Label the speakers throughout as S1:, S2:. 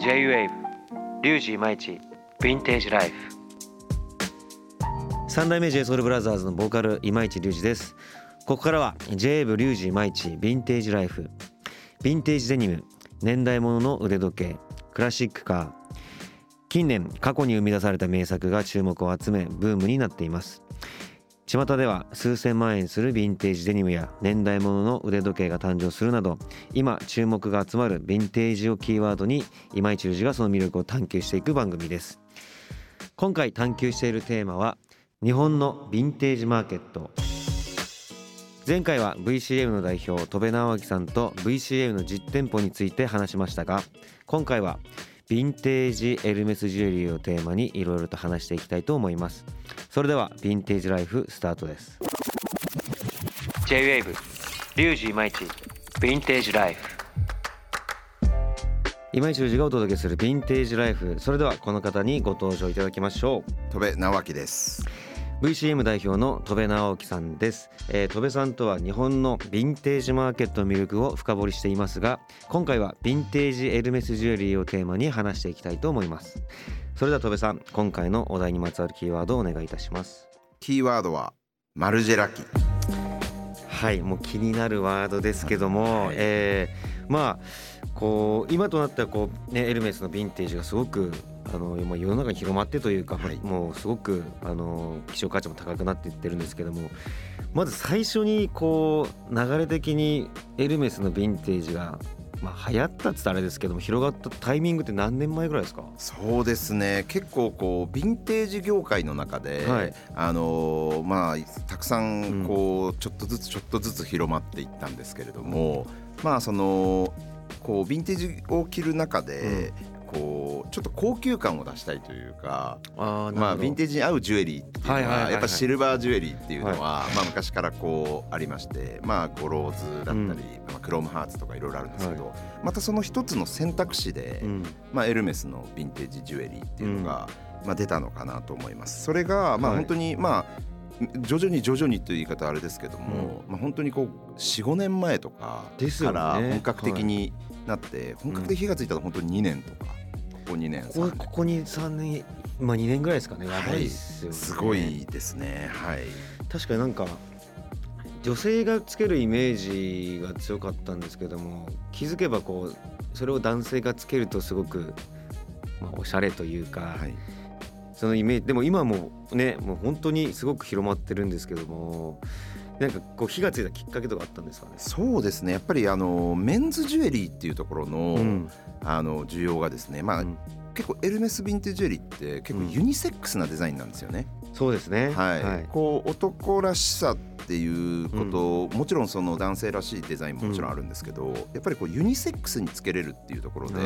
S1: J-WAVE リュウジイマイチヴィンテージライフ。
S2: 三代目 JSOULBROTHERS のボーカル今市隆二です。ここからは J-WAVE リュウジイマイチヴィンテージライフ。ヴィンテージデニム年代物の腕時計クラシックカー。近年過去に生み出された名作が注目を集めブームになっています。巷では数千万円するヴィンテージデニムや年代物の腕時計が誕生するなど今注目が集まるヴィンテージをキーワードに今市隆二がその魅力を探求していく番組です。今回探求しているテーマは日本のヴィンテージマーケット。前回は VCM の代表戸部直明さんと VCM の実店舗について話しましたが今回はヴィンテージエルメスジュエリーをテーマにいろいろと話していきたいと思います。それではヴィンテージライフスタートです。
S1: J-WAVE リュウジイマイチヴィンテージライフ。
S2: 今市隆二がお届けするヴィンテージライフ。それではこの方にご登場いただきましょう。
S3: 戸部直樹です。
S2: VCM 代表の戸部直樹さんです、えー、戸部さんとは日本のヴィンテージマーケットの魅力を深掘りしていますが今回はヴィンテージエルメスジュエリーをテーマに話していきたいと思います。それでは戸部さん今回のお題にまつわるキーワードをお願いいたします。
S3: キーワードはマルジェラキ。
S2: はいもう気になるワードですけども、
S3: はい。
S2: えーまあこう今となってはこう、ね、エルメスのヴィンテージがすごくあのもう世の中に広まってというか、
S3: はい
S2: もうすごくあの希少価値も高くなっていってるんですけどもまず最初にこう流れ的にエルメスのヴィンテージが、まあ、流行ったっつったらあれですけども広がったタイミングって何年前ぐらいですか？
S3: そうですね。結構こうヴィンテージ業界の中で、
S2: はい
S3: あのーまあたくさ
S2: うん
S3: んこうちょっとずつちょっとずつ広まっていったんですけれども、まあそのこうヴィンテージを着る中で。こうちょっと高級感を出したいというか、
S2: あ
S3: まあ、ヴィンテージに合うジュエリーっていうの
S2: は
S3: やっぱシルバージュエリーっていうのは、まあ、昔からこうありまして、まあ、ゴローズだったり、
S2: うん。
S3: まあ、クロームハーツとかいろいろあるんですけど、またその一つの選択肢で、
S2: うん。
S3: まあ、エルメスのヴィンテージジュエリーっていうのが、まあ、出たのかなと思います。それが、まあ、
S2: はい。
S3: 本当に、まあ徐々に徐々にという言い方はあれですけども、まあ、本当にこう45年前とかから本格的になって、本格的に火がついたのは本当に2年とかここ2年
S2: こ
S3: 3年。
S2: こここに3年まあ2年ぐらいですかね。やばいっすよね、
S3: すごいですね。はい。
S2: 確かになんか女性がつけるイメージが強かったんですけども気づけばこうそれを男性がつけるとすごく、まあ、おしゃれというか、
S3: はい。
S2: そのイメージでも今もねもう本当にすごく広まってるんですけどもなんかこう火がついたきっかけとかあったんですかね？
S3: そうですね。やっぱりあのメンズジュエリーっていうところの,、
S2: うん。
S3: あの需要がですね。まあ、
S2: うん。
S3: 結構エルメスヴィンテージジュエリーって結構ユニセックスなデザインなんですよね。
S2: そうですね。
S3: はい。こう男らしさっていうこと、もちろんその男性らしいデザインももちろんあるんですけど、やっぱりこうユニセックスにつけれるっていうところで、
S2: あ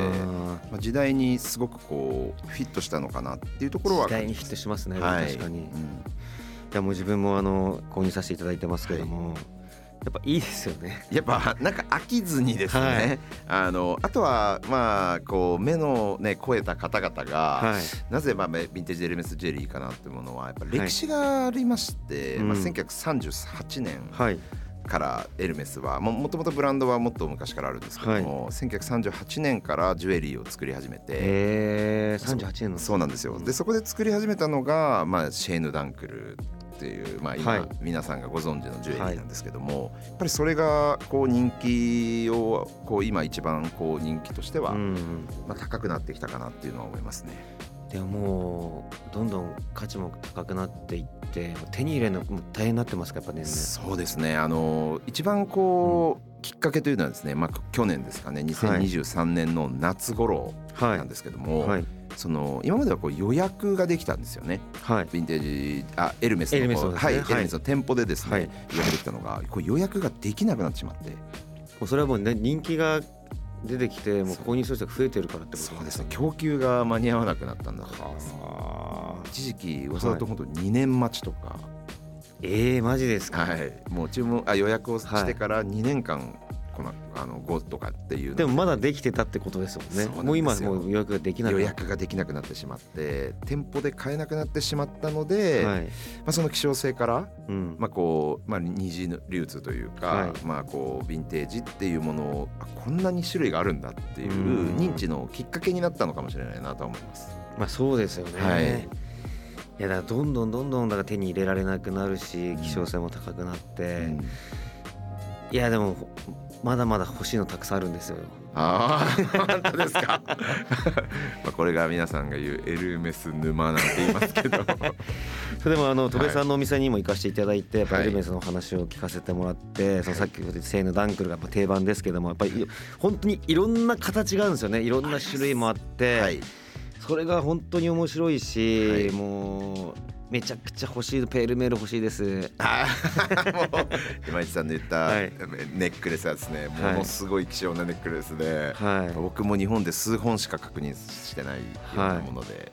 S3: まあ、時代にすごくこうフィットしたのかなっていうところは
S2: ー時代にヒットしますね、
S3: はい
S2: 確かに。い。
S3: うん
S2: やもう自分もあの購入させていただいてますけども、やっぱいいですよね。
S3: やっぱなんか飽きずにですね、
S2: はい。
S3: あのあとはまあこう目のね超えた方々が、
S2: はい。
S3: なぜまあヴィンテージエルメスジュエリーかなっていうものはやっぱ歴史がありまして、まあ、
S2: うん。
S3: 1938年
S2: はい。
S3: からエルメスはももともとブランドはもっと昔からあるんですけども、1938年からジュエリーを作り始めて、
S2: えー、38年の。
S3: そうなんですよ。でそこで作り始めたのが、まあ、シェーヌ・ダンクルっていう、まあ、今、
S2: はい。
S3: 皆さんがご存知のジュエリーなんですけども、やっぱりそれがこう人気をこう今一番こう人気としては、
S2: うん
S3: まあ、高くなってきたかなっていうのは思いますね。
S2: でももうどんどん価値も高くなっていって手に入れるのも大変になってますかやっぱ年々。
S3: そうですね。あの一番こう、きっかけというのはですね、まあ、去年ですかね。2023年の夏頃
S2: はい
S3: なんですけども、
S2: はい
S3: その今まではこう予約ができたんですよね。
S2: はい。
S3: ヴィンテージあエルメスの
S2: エルメス
S3: こうはい、
S2: のですね。はい
S3: エルメスの店舗でですね、
S2: はい。
S3: 予約できたのがこう予約ができなくなってしまって。
S2: もうそれはもうね人気が出てきてもう購入する人が増えてるからってこと
S3: そうですね。供給が間に合わなくなったんだと思います。
S2: はあ。
S3: 一時期噂だと本当2年待ちとか、
S2: えー、マジですか、
S3: はい、もう注文あ予約をしてから2年間このあの5とかっていうの。
S2: でもまだできてたってことですもんね。もう今もう予約ができなく
S3: 予約ができなくなってしまって店舗で買えなくなってしまったので、
S2: はい。
S3: まあ、その希少性から、
S2: うん。
S3: まあこうまあ、二次流通というか、
S2: はい。
S3: まあ、こうヴィンテージっていうものをあこんなに種類があるんだっていう
S2: うん。
S3: 認知のきっかけになったのかもしれないなとは思います。
S2: まあそうですよね、
S3: はい。
S2: いやだどんどんどんどんだから手に入れられなくなるし希少性も高くなって、
S3: うん。
S2: いやでもまだまだ欲しいのたくさんあるんですよ。
S3: ああ本当ですか。まあこれが皆さんが言うエルメス沼なんて言いますけど
S2: それでもあの戸部さ
S3: はい
S2: んのお店にも行かせていただいて、やっぱ
S3: はい。
S2: りエルメスのお話を聞かせてもらって、そのさっき言ったセーヌダンクルがやっぱ定番ですけどもやっぱり本当にいろんな形があるんですよね。いろんな種類もあって、
S3: はい。
S2: それが本当に面白いし、
S3: はい。
S2: もうめちゃくちゃ欲しいペールメール欲しいです。
S3: もう今市さんの言った
S2: はい。
S3: ネックレスはですねも
S2: はい
S3: のすごい希少なネックレスで、
S2: はい。
S3: 僕も日本で数本しか確認してないようなもので、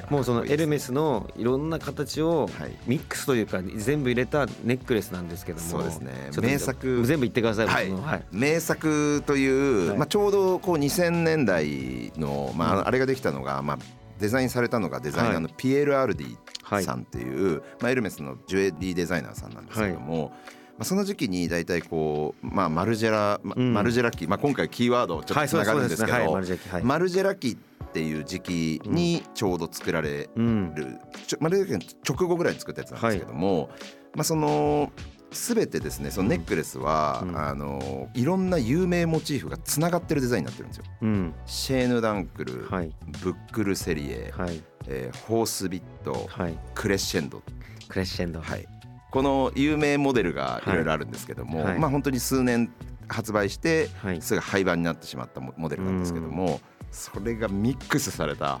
S3: は
S2: もうそのエルメ
S3: ス
S2: スのいろんな形を
S3: はい。
S2: ミッというか全部入れたネックレスなんですけども。
S3: そうですね。名作。
S2: 全部言ってください、
S3: はい。名作という、
S2: はい。
S3: まあ、ちょうどこう2000年代の、まあ、
S2: うん。
S3: あれができたのが、まあ、デザインされたのがデザイナーのピエール・アルディさんっていう、まあ、エルメスのジュエリーデザイナーさんなんですけども、まあ、その時期に大体こう、まあ、マルジェラ、ま
S2: うん。
S3: マルジェラ期、まあ、今回キーワードちょっとつながるんですけど、
S2: はいねはい。マルジェラ期
S3: っていう時期にちょうど作られ
S2: うん。
S3: る、ちょマルジェラ期の直後ぐらいに作ったやつなんですけども、まあ、その全てですねそのネックレスは、
S2: うん。
S3: あのいろんな有名モチーフがつながってるデザインになってるんですよ。
S2: うん。
S3: シェーヌ・ダンクル、
S2: はい。
S3: ブックル・セリエ、
S2: はい。
S3: えーホースビット、
S2: はい。
S3: クレッシェンド、
S2: クレッシェンド。
S3: はい、この有名モデルがいろいろあるんですけども、
S2: はい。
S3: まあ本当に数年発売して
S2: はい。
S3: すぐ廃盤になってしまったモモデルなんですけども、それがミックスされた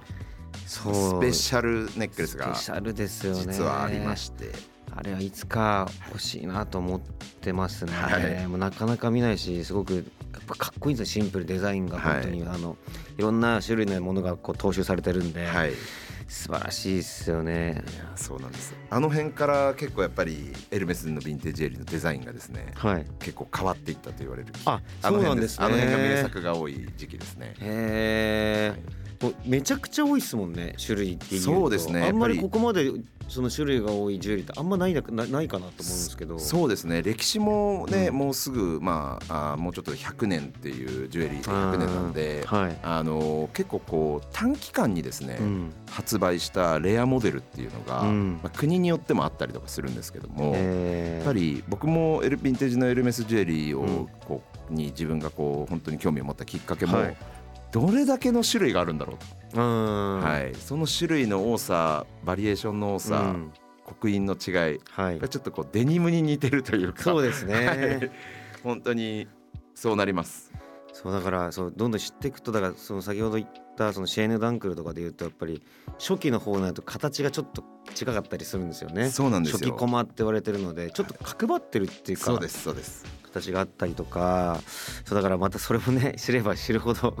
S3: スペシャルネックレス
S2: ス
S3: が実はありまして、
S2: あれはいつか欲しいなと思ってますね、
S3: はい。
S2: もうなかなか見ないしすごくやっぱかっこいいんですよシンプルデザインが本当に、あのいろんな種類のものがこう踏襲されてるんで、
S3: はい、い
S2: 素晴らしいですよね。
S3: やそうなんです。あの辺から結構やっぱりエルメスのヴィンテージエリーのデザインがですね
S2: はい。
S3: 結構変わっていったと言われる
S2: あそうなんですね。
S3: あの辺が名作が多い時期ですね。
S2: へえ、
S3: はい
S2: もうめちゃくちゃ多いですもんね種類っていうと。
S3: そうですね
S2: あんま
S3: り
S2: ここまでその種類が多いジュエリーってあんまないななないかなと思うんですけど。
S3: そうですね歴史もね、
S2: うん。
S3: もうすぐまああーもうちょっと100年っていうジュエリーで100年なんで
S2: はい、
S3: あの結構こう短期間にですね、
S2: うん。
S3: 発売したレアモデルっていうのが、
S2: うん。
S3: まあ、国によってもあったりとかするんですけども、
S2: えー。
S3: やっぱり僕もエルヴィンテージのエルメスジュエリー
S2: うん。
S3: をこうに自分がこう本当に興味を持ったきっかけも、
S2: はい
S3: どれだけの種類があるんだろう。と、
S2: うん。
S3: はい、その種類の多さバリエーションの多さ、
S2: うん。
S3: 刻印の違い
S2: はい。
S3: がちょっとこうデニムに似てるというか。
S2: そうですね、
S3: はい。本当にそうなります。
S2: そうだからそうどんどん知っていくとだからその先ほど言ったそのシェーヌ・ダンクルとかで言うとやっぱり初期の方になると形がちょっと違かったりするんですよね。
S3: そうなんですよ。
S2: 初期コマって言われてるのでちょっと角張ってるっていうか、
S3: そうですそうです。
S2: 形があったりとか。そうだからまたそれもね知れば知るほど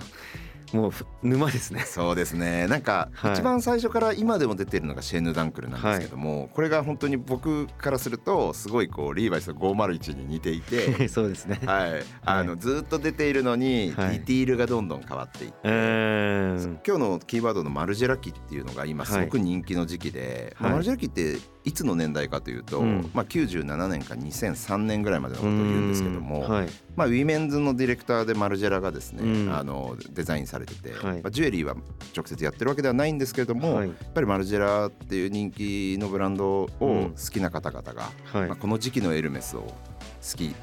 S2: もうふ沼ですね。
S3: そうですね。なんか
S2: はい。
S3: 一番最初から今でも出てるのがシェーヌ・ダンクルなんですけども、これが本当に僕からするとすごいこうリーバイスの501に似ていて
S2: そうですね。
S3: はい、あのずっと出ているのに、
S2: はい。
S3: ディティールがどんどん変わっていって、今日のキーワードのマルジェラ期っていうのが今すごく人気の時期で、まあ
S2: はい
S3: マルジェラ期っていつの年代かというと、
S2: うん。
S3: まあ、97年から2003年ぐらいまでのことを言うんですけども、
S2: はい
S3: まあ、ウィメンズのディレクターでマルジェラがですね、
S2: うん。
S3: あのデザインされてて、
S2: はい。
S3: まあ、ジュエリーは直接やってるわけではないんですけれども、
S2: はい。
S3: やっぱりマルジェラっていう人気のブランドを好きな方々が、
S2: はい。
S3: まあ、この時期のエルメスを好き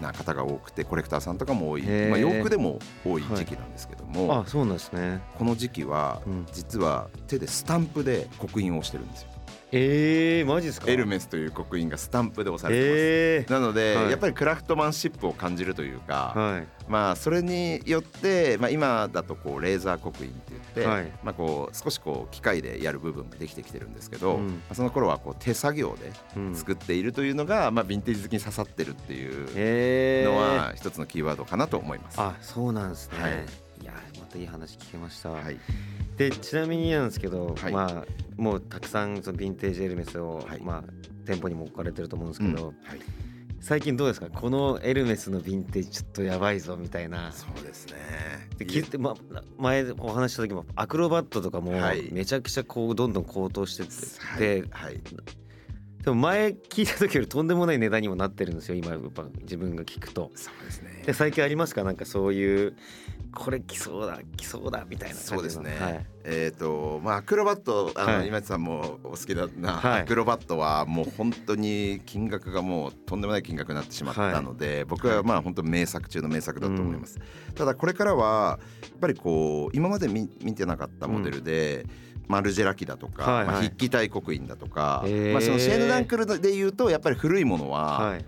S3: な方が多くてコレクターさんとかも多い、まあ、洋服でも多い時期なんですけども、
S2: あそうなんですね。
S3: この時期は
S2: うん。
S3: 実は手でスタンプで刻印をしてるんですよ。
S2: えー、マジですか？
S3: エルメスという刻印がスタンプで押されてます。
S2: えー、
S3: なので、
S2: はい。
S3: やっぱりクラフトマンシップを感じるというか、
S2: はい。
S3: まあそれによって、まあ、今だとこうレーザー刻印って言って、
S2: はい。
S3: まあ、こう少しこう機械でやる部分ができてきてるんですけど、
S2: うん。
S3: まあその頃はこう手作業で
S2: うん。
S3: 作っているというのが、まあ、ヴィンテージ好きに刺さってるっていう
S2: えー、
S3: のは一つのキーワードかなと思います。
S2: あそうなんですね、
S3: はい
S2: い、話聞けました、
S3: はい、
S2: でちなみになんですけど、
S3: はい。
S2: まあもうたくさんそのヴィンテージエルメスを、
S3: はい。
S2: まあ店舗にも置かれてると思うんですけど、
S3: うん。はい。
S2: 最近どうですか？このエルメスのヴィンテージちょっとやばいぞみたいな。
S3: そうですね。
S2: で聞いて、ま、前お話しした時もアクロバットとかも
S3: はい。
S2: めちゃくちゃこうどんどん高騰してって、で
S3: はい。
S2: でも前聞いた時よりとんでもない値段にもなってるんですよ今やっぱ自分が聞くと。
S3: そうですね。
S2: で最近ありますか？なんかそういうこれ来そうだ来そうだみたいな
S3: そうですね、
S2: はい、
S3: えっ、とまあアクロバットあの、
S2: はい。
S3: 今井さんもお好きだな、
S2: はい。
S3: アクロバットはもう本当に金額がもうとんでもない金額になってしまったので、僕はまあ本当名作中の名作だと思います、ただこれからはやっぱりこう今まで見見てなかったモデルで、マルジェラ機だとか、
S2: はいはい。
S3: まあ、筆記体刻印だとか、まあ、そのシェーヌ・ダンクルでいうとやっぱり古いものは、
S2: はい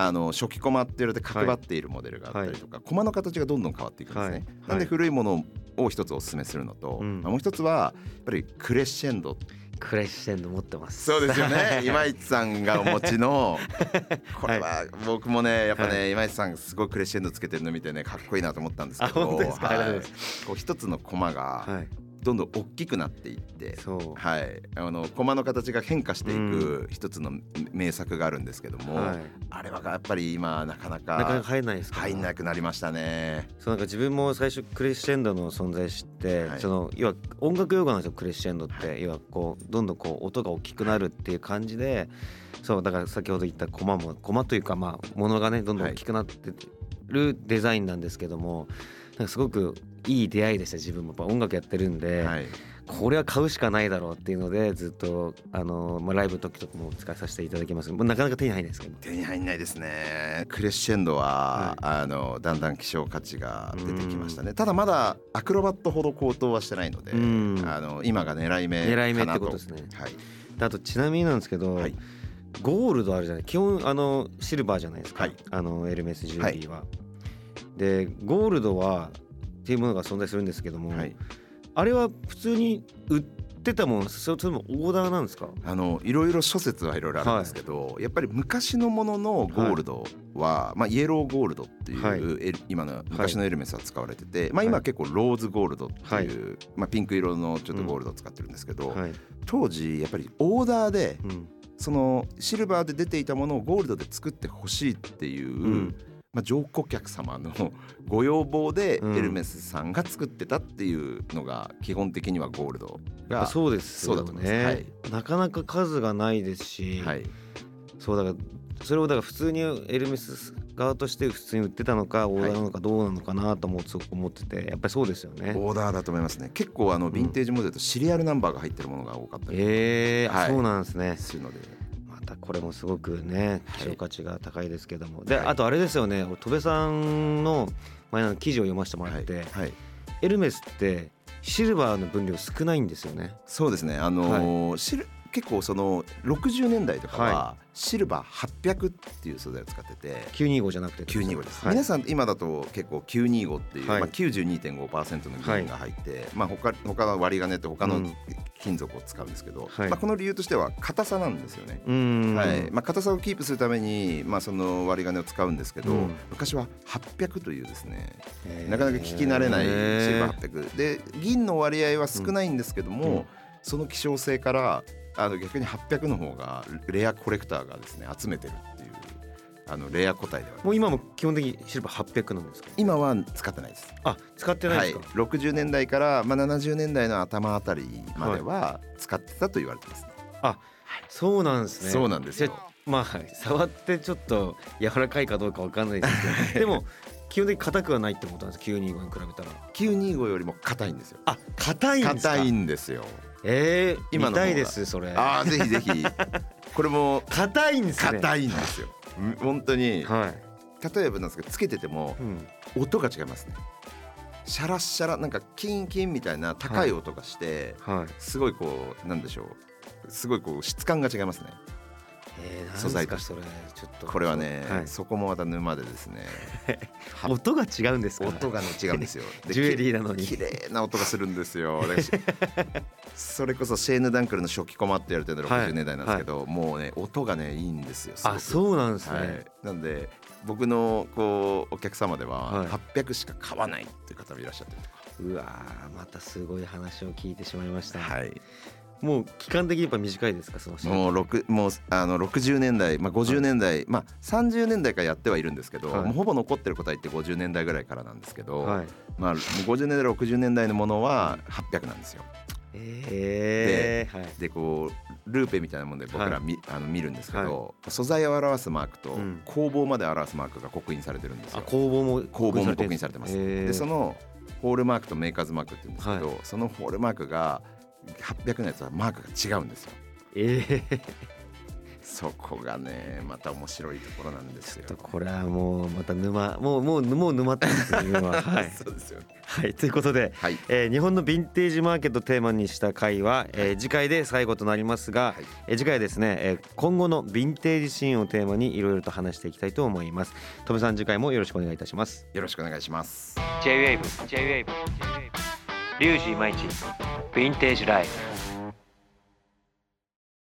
S3: あの初期コマって言われて角張っているモデルがあったりとか、コマの形がどんどん変わっていくんですね。
S2: はい。
S3: なんで古いものを一つお勧めするのと、
S2: うん。
S3: まあもう一つはやっぱりクレッシェンド。
S2: クレッシェンド持ってます。
S3: そうですよね。今市さんがお持ちの これは僕もねやっぱね、
S2: は
S3: 今市さんすごいクレッシェンドつけてるの見てねかっこいいなと思ったんですけど
S2: あ本当ですか？ありがとうござい。
S3: こう一つのコマが
S2: はい
S3: どんどん大きくなっていって、
S2: そう。
S3: はい、あのコマの形が変化していく一つの名作があるんですけども、
S2: はい。
S3: あれはやっぱり今なかなか
S2: なかなか入んないですか
S3: 入んなくなりましたね。
S2: そうなんか自分も最初クレッシェンドの存在知って、
S3: はい。
S2: その要は音楽用語なんですよクレッシェンドって、要はこうどんどんこう音が大きくなるっていう感じでそうだから先ほど言ったコマもコマというかまあものがねどんどん大きくなってるデザインなんですけどもなんかすごくいい出会いでした自分も。やっぱ音楽やってるんで、
S3: はい、
S2: これは買うしかないだろうっていうのでずっとあの、まあ、ライブの時とかも使いさせていただきます。けどもうなかなか手に入らないですけど。
S3: 手に入んないですね。クレッシェンドは、あのだんだん希少価値が出てきましたね。ただまだアクロバットほど高騰はしてないので、
S2: うん。
S3: あの今が狙い目かなと
S2: 狙い目ってことですね。
S3: はい、
S2: であとちなみになんですけど、
S3: はい。
S2: ゴールドあるじゃない？基本あのシルバーじゃないですか、
S3: はい。
S2: あのエルメスジュエリーは。でゴールドはっていうものが存在するんですけども、
S3: はい、
S2: あれは普通に売ってたものそれともオーダーなんですか？
S3: あのいろいろ諸説はいろいろあるんですけど、やっぱり昔のもののゴールドは、まあ、イエローゴールドっていう、
S2: はい。
S3: 今の昔のエルメスは使われてて、まあ、今は結構ローズゴールドっていう、まあ、ピンク色のちょっとゴールドを使ってるんですけど、
S2: はい、
S3: 当時やっぱりオーダーで
S2: うん。
S3: そのシルバーで出ていたものをゴールドで作ってほしいっていう、
S2: ん
S3: まあ、上顧客様の ご要望で
S2: うん。
S3: エルメスさんが作ってたっていうのが基本的にはゴールドが
S2: そうですよ
S3: そうだと思います。はい。
S2: なかなか数がないですし、
S3: はい。
S2: そうだからそれをだから普通にエルメス側として普通に売ってたのかオーダーなのかどうなのかなと思うすごく思っててやっぱりそうですよね。
S3: オーダーだと思いますね。結構あのヴィンテージモデルとシリアルナンバーが入ってるものが多かったり
S2: えーあ
S3: はい。
S2: そうなんですね。
S3: するので、
S2: これもすごくね
S3: はい。
S2: 希少価値が高いですけども、で
S3: はい。
S2: あとあれですよね俺戸部さんの前の記事を読ませてもら
S3: はい
S2: って、
S3: はい、
S2: エルメスってシルバーの分量少ないんですよね。
S3: そうですね。あのーシル結構その60年代とかは
S2: は
S3: シルバー800っていう素材を使ってて。
S2: 925じゃなくて
S3: 925です、
S2: はい。
S3: 皆さん今だと結構925っていう、
S2: はい。
S3: まあ、92.5%の銀が入って、まあ他他の割り金って他の
S2: うん
S3: 金属を使うんですけど、
S2: はい。
S3: まあ、この理由としては硬さなんですよね。はい。まあ、硬さをキープするために、まあ、その割り金を使うんですけど、
S2: うん。
S3: 昔は800というですねなかなか聞き慣れないシルバー
S2: へ
S3: 800で銀の割合は少ないんですけども、
S2: うん。
S3: その希少性からあの逆に800の方がレアコレクターがですね集めてるっていうあのレア個体では
S2: もう今も基本的にシルバー800なんですか？
S3: 今は使ってないです。
S2: あ使ってないですか、
S3: はい、60年代から、まあ、70年代の頭あたりまでは使ってたと言われてますね。
S2: そうなんですね。
S3: そうなんですよ。
S2: まあ触ってちょっと柔らかいかどうかわかんないですけど。でも基本的に硬くはないってことなんです925に比べたら
S3: 925よりも硬いんですよ。
S2: あ硬いんですか？
S3: 硬いんですよ。
S2: えー、
S3: 今の
S2: 見たいですそれ。
S3: ああぜひぜひ。これも
S2: 硬いんですね。
S3: 硬いんですよ。うん本当に。
S2: はい、
S3: 例えばなんですけどつけてても
S2: うん、
S3: 音が違いますね。シャラッシャラなんかキンキンみたいな高い音がして、
S2: はい。
S3: すごいこうなんでしょう。すごいこう質感が違いますね。
S2: えー、
S3: 素材と
S2: なんですかそれちょっと。
S3: これはね、
S2: はい。
S3: そこもまた沼でですね。
S2: 音が違うんですか
S3: 音がね違うんですよ。で
S2: ジュエリーなのに。
S3: 綺麗な音がするんですよ。それこそシェーヌ・ダンクルの初期コマって言われてるの
S2: はい。
S3: 60年代なんですけど、もうね音がねいいんですよ。
S2: あそうなんですね、
S3: はい、なんで僕のこうお客様では
S2: はい。
S3: 800しか買わないっていう方もいらっしゃってるとか、
S2: うわーまたすごい話を聞いてしまいました、
S3: はい、
S2: もう期間的にやっぱ短いですかその
S3: もう六もうあの60年代、まあ、50年代、まあ、30年代からやってはいるんですけど、
S2: はい。
S3: もうほぼ残ってる答えって50年代ぐらいからなんですけど、
S2: はい。
S3: まあ、もう50年代60年代のものは800なんですよ。
S2: えー、はい。
S3: でこうルーペみたいなもんで僕ら
S2: はい。
S3: み、あの見るんですけど、素材を表すマークと
S2: うん。
S3: 工房まで表すマークが刻印されてるんです
S2: あ
S3: よ。
S2: 工房も
S3: 工房も刻印されてます。
S2: えー。
S3: でそのホールマークとメーカーズマークって言うんですけど、
S2: は
S3: そのホールマークが800のやつはマークが違うんですよ。
S2: えー、
S3: そこがねまた面白いところなんですよ。
S2: これはもうまた沼もうもうもう沼ってますね今は はい、
S3: そうですよね。
S2: はい、ということで、
S3: はい。
S2: えー日本のヴィンテージマーケットをテーマにした回は、えー次回で最後となりますが、
S3: はい
S2: えー次回はですね、えー今後のヴィンテージシーンをテーマにいろいろと話していきたいと思います。とめさん次回もよろしくお願いいたします。
S3: よろしくお願いします。
S1: J-WAVE J-WAVE リュウジイマイチヴィンテージライフ。